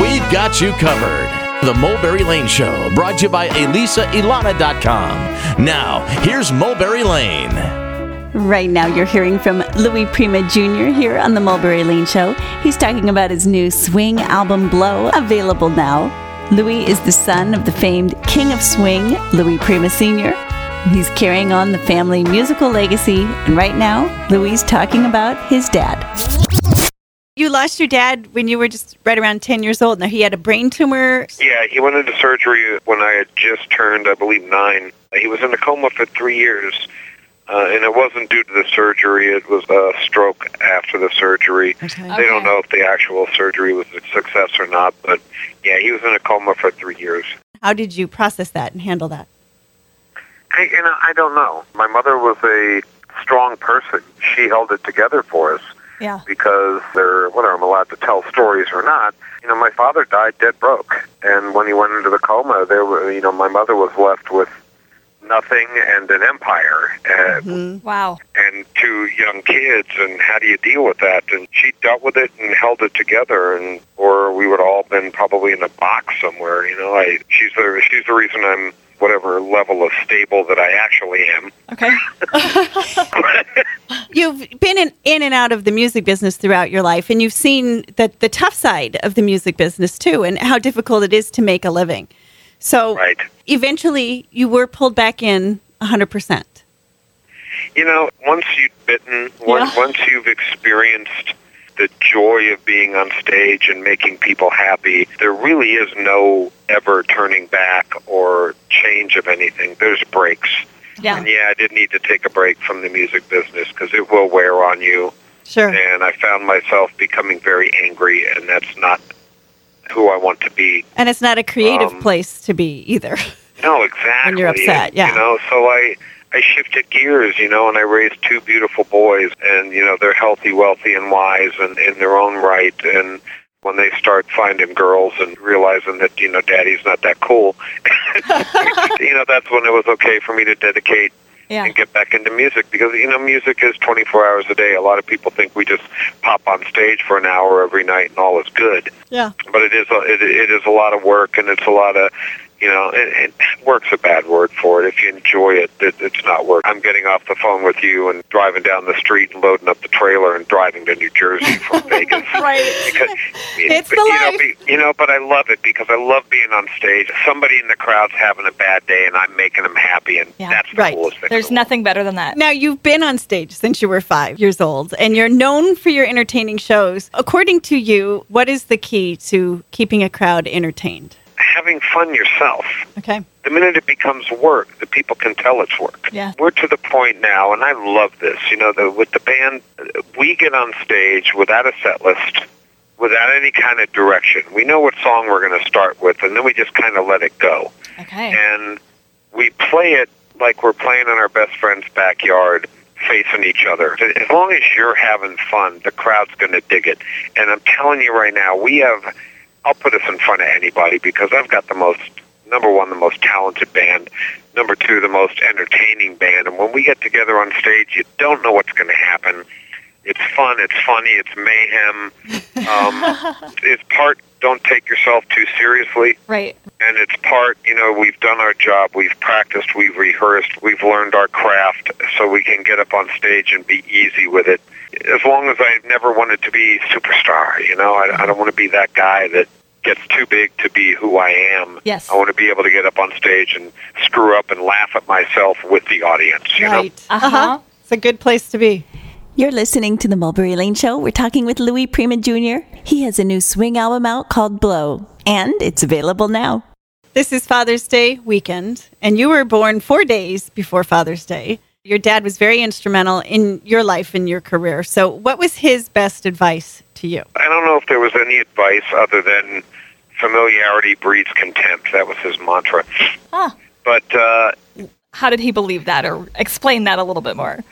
We've got you covered. The Mulberry Lane Show, brought to you by ElisaIlana.com. Now, here's Mulberry Lane. Right now, you're hearing from Louis Prima Jr. here on the Mulberry Lane Show. He's talking about his new swing album, Blow, available now. Louis is the son of the famed King of Swing, Louis Prima Sr. He's carrying on the family musical legacy, and right now, Louis is talking about his dad. You lost your dad when you were just right around 10 years old. Now, he had a brain tumor. Yeah, he went into surgery when I had just turned, I believe, nine. He was in a coma for three years, uh, and it wasn't due to the surgery. It was a stroke after the surgery. Okay. They don't know if the actual surgery was a success or not, but yeah, he was in a coma for three years. How did you process that and handle that? I, you know, I don't know. My mother was a strong person. She held it together for us Yeah. because they're whether I'm allowed to tell stories or not. You know, my father died dead broke, and when he went into the coma, there were you know my mother was left with nothing and an empire uh, Wow. and two young kids. And how do you deal with that? And she dealt with it and held it together, and or we would all been probably in a box somewhere. You know, I she's the she's the reason I'm whatever level of stable that I actually am. Okay. You've been in, in and out of the music business throughout your life, and you've seen the, the tough side of the music business too, and how difficult it is to make a living. So Right. eventually, you were pulled back in 100%. You know, once you've bitten, once, Yeah. once you've experienced the joy of being on stage and making people happy, there really is no ever turning back or change of anything. There's breaks. Yeah. And yeah, I did need to take a break from the music business because it will wear on you. Sure. And I found myself becoming very angry, and that's not who I want to be. And it's not a creative Um, place to be either. No, exactly. When you're upset, yeah. You know, so I I shifted gears, you know, and I raised two beautiful boys, and you know they're healthy, wealthy, and wise, and in their own right. And when they start finding girls and realizing that you know daddy's not that cool, you know that's when it was okay for me to dedicate Yeah. and get back into music because you know music is 24 hours a day. A lot of people think we just pop on stage for an hour every night and all is good Yeah. but it is a, it, it is a lot of work and it's a lot of you know and, and work's a bad word for it if you enjoy it, it it's not work i'm getting off the phone with you and driving down the street and loading up the trailer and driving to new jersey from vegas Right. because It's but, the you know, be, you know but i love it because i love being on stage somebody in the crowd's having a bad day and i'm making them happy and Yeah. that's the Right. coolest thing There's nothing better than that. Now, you've been on stage since you were five years old, and you're known for your entertaining shows. According to you, what is the key to keeping a crowd entertained? Having fun yourself Okay. the minute it becomes work, the people can tell it's work. Yeah. We're to the point now, and I love this. You know, the, with the band, we get on stage without a set list, without any kind of direction. We know what song we're going to start with, and then we just kind of let it go. Okay. And we play it like we're playing in our best friend's backyard, facing each other. As long as you're having fun, the crowd's going to dig it. And I'm telling you right now, we have. I'll put us in front of anybody because I've got the most number one, the most talented band. Number two, the most entertaining band. And when we get together on stage, you don't know what's going to happen. It's fun. It's funny. It's mayhem. Um, it's part. Don't take yourself too seriously right. and it's part you know we've done our job we've practiced we've rehearsed we've learned our craft so we can get up on stage and be easy with it as long as i never wanted to be superstar you know i, I don't want to be that guy that gets too big to be who i am Yes. i want to be able to get up on stage and screw up and laugh at myself with the audience you know Right. Uh-huh. It's a good place to be. You're listening to the Mulberry Lane Show. We're talking with Louis Prima Jr. He has a new swing album out called Blow, and it's available now. This is Father's Day weekend, and you were born four days before Father's Day. Your dad was very instrumental in your life and your career. So, what was his best advice to you? i don't know if there was any advice other than familiarity breeds contempt that was his mantra Ah. but uh How did he believe that, or explain that a little bit more?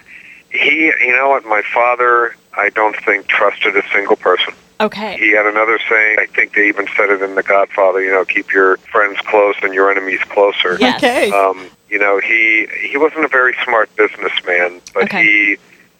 He, you know what, my father, I don't think trusted a single person. Okay. He had another saying, I think they even said it in The Godfather, you know, keep your friends close and your enemies closer. Yes. Okay. Um, you know, he he wasn't a very smart businessman, but Okay. he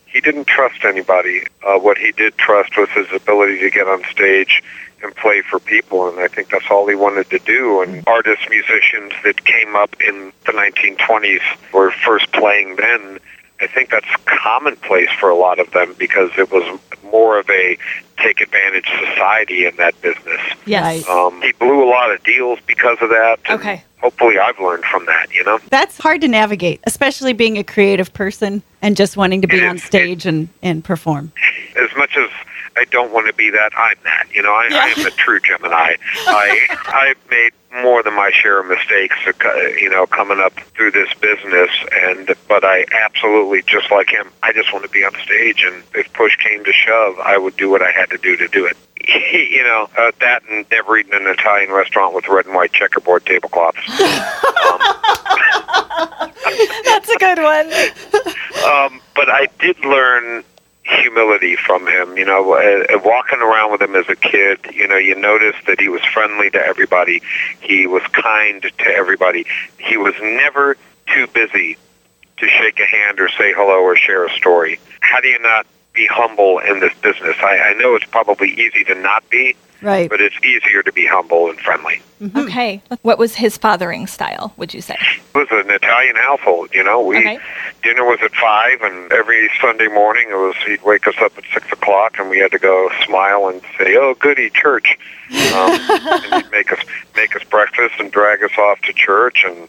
he didn't trust anybody. Uh, what he did trust was his ability to get on stage and play for people, and I think that's all he wanted to do. And artists, musicians that came up in the 1920s were first playing then. I think that's commonplace for a lot of them because it was more of a take advantage society in that business. Yes. Um, he blew a lot of deals because of that. Okay. Hopefully, I've learned from that. You know. That's hard to navigate, especially being a creative person and just wanting to be It on is. stage and, and perform. as much as I don't want to be that, I'm that. You know, I, Yeah. I am a true Gemini. I I've made more than my share of mistakes, uh, you know, coming up through this business, and but I absolutely, just like him, I just want to be on stage, and if push came to shove, I would do what I had to do to do it. you know, uh, that and never eaten in an Italian restaurant with red and white checkerboard tablecloths. That's a good one. um, but I did learn humility from him. You know, uh, walking around with him as a kid, you know, you notice that he was friendly to everybody. He was kind to everybody. He was never too busy to shake a hand or say hello or share a story. How do you not be humble in this business? I, I know it's probably easy to not be, Right. but it's easier to be humble and friendly. Okay. What was his fathering style, would you say? It was an Italian household, you know. We Okay. dinner was at five, and every Sunday morning it was he'd wake us up at six o'clock, and we had to go smile and say, "Oh, goody, church," um, and he'd make us make us breakfast and drag us off to church, and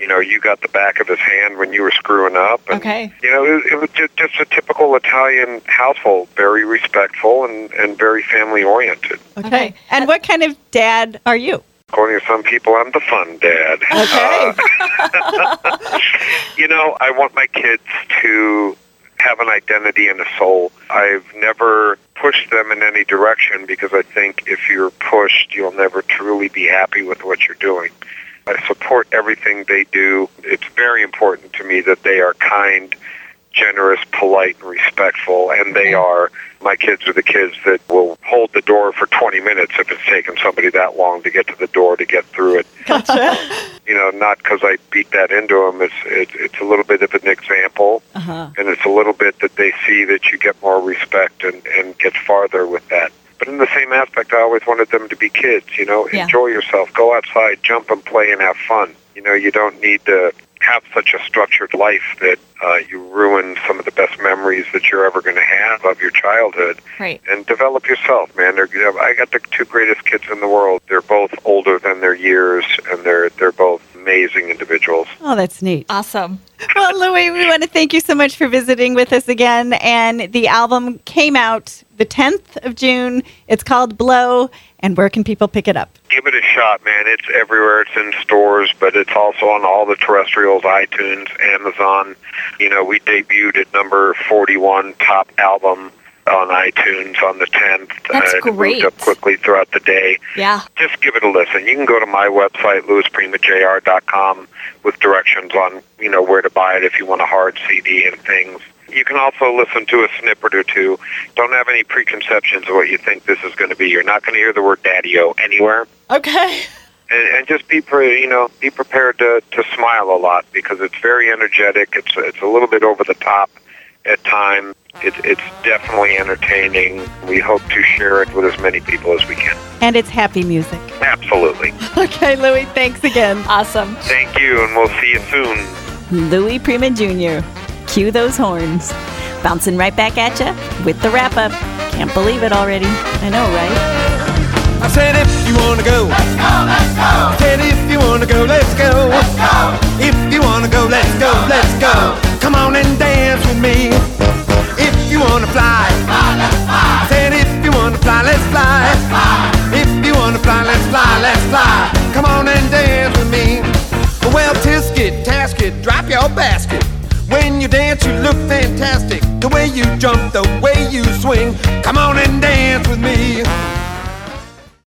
you know, you got the back of his hand when you were screwing up, and Okay. you know, it, it was just, just a typical Italian household, very respectful and and very family oriented. Okay. Okay. And what kind of dad are you? According to some people, I'm the fun dad. Okay. Uh, you know, I want my kids to have an identity and a soul. I've never pushed them in any direction because I think if you're pushed, you'll never truly be happy with what you're doing. I support everything they do. It's very important to me that they are kind, generous, polite, and respectful, and they are. My kids are the kids that will hold the door for 20 minutes if it's taken somebody that long to get to the door to get through it Gotcha. you know, not because I beat that into them. It's it's it's a little bit of an example, Uh-huh. and it's a little bit that they see that you get more respect and and get farther with that. But in the same aspect, I always wanted them to be kids. You know, Yeah. enjoy yourself, go outside, jump and play, and have fun. You know, you don't need to have such a structured life that uh, you ruin some of the best memories that you're ever going to have of your childhood Right. and develop yourself, man. They're, you know, I got the two greatest kids in the world. They're both older than their years, and they're they're both amazing individuals. Oh, that's neat. Awesome. Well, Louis, we want to thank you so much for visiting with us again. And the album came out the 10th of June. It's called Blow. And where can people pick it up? Give it a shot, man. It's everywhere. It's in stores, but it's also on all the terrestrials, iTunes, Amazon. You know, we debuted at number 41 top album on iTunes on the 10th. That's uh, it great. moved up quickly throughout the day. Yeah. just give it a listen. You can go to my website, louisprimajr.com, with directions on you know where to buy it if you want a hard CD and things. You can also listen to a snippet or two. Don't have any preconceptions of what you think this is going to be. You're not going to hear the word "daddy-o" anywhere, Okay. and, and just be pre, you know be prepared to to smile a lot because it's very energetic. It's it's a little bit over the top at times. It's it's definitely entertaining. We hope to share it with as many people as we can. And it's happy music. Absolutely. Okay, Louis, thanks again. Awesome. Thank you, and we'll see you soon. Louis Prima Jr. Cue those horns. Bouncing right back at you with the wrap up. Can't believe it already. I know, right? I said if you wanna go, let's go, let's go. I said if you wanna go, let's go, let's go. If you wanna go, let's go, let's go. Come on and dance with me. If you wanna fly, fly, let's fly. Said if you wanna fly, let's fly. Let's fly. If you wanna fly, let's fly, let's fly. Come on and dance with me. Well, tisket, tasket, drop your basket. When you dance, you look fantastic. The way you jump, the way you swing. Come on and dance with me.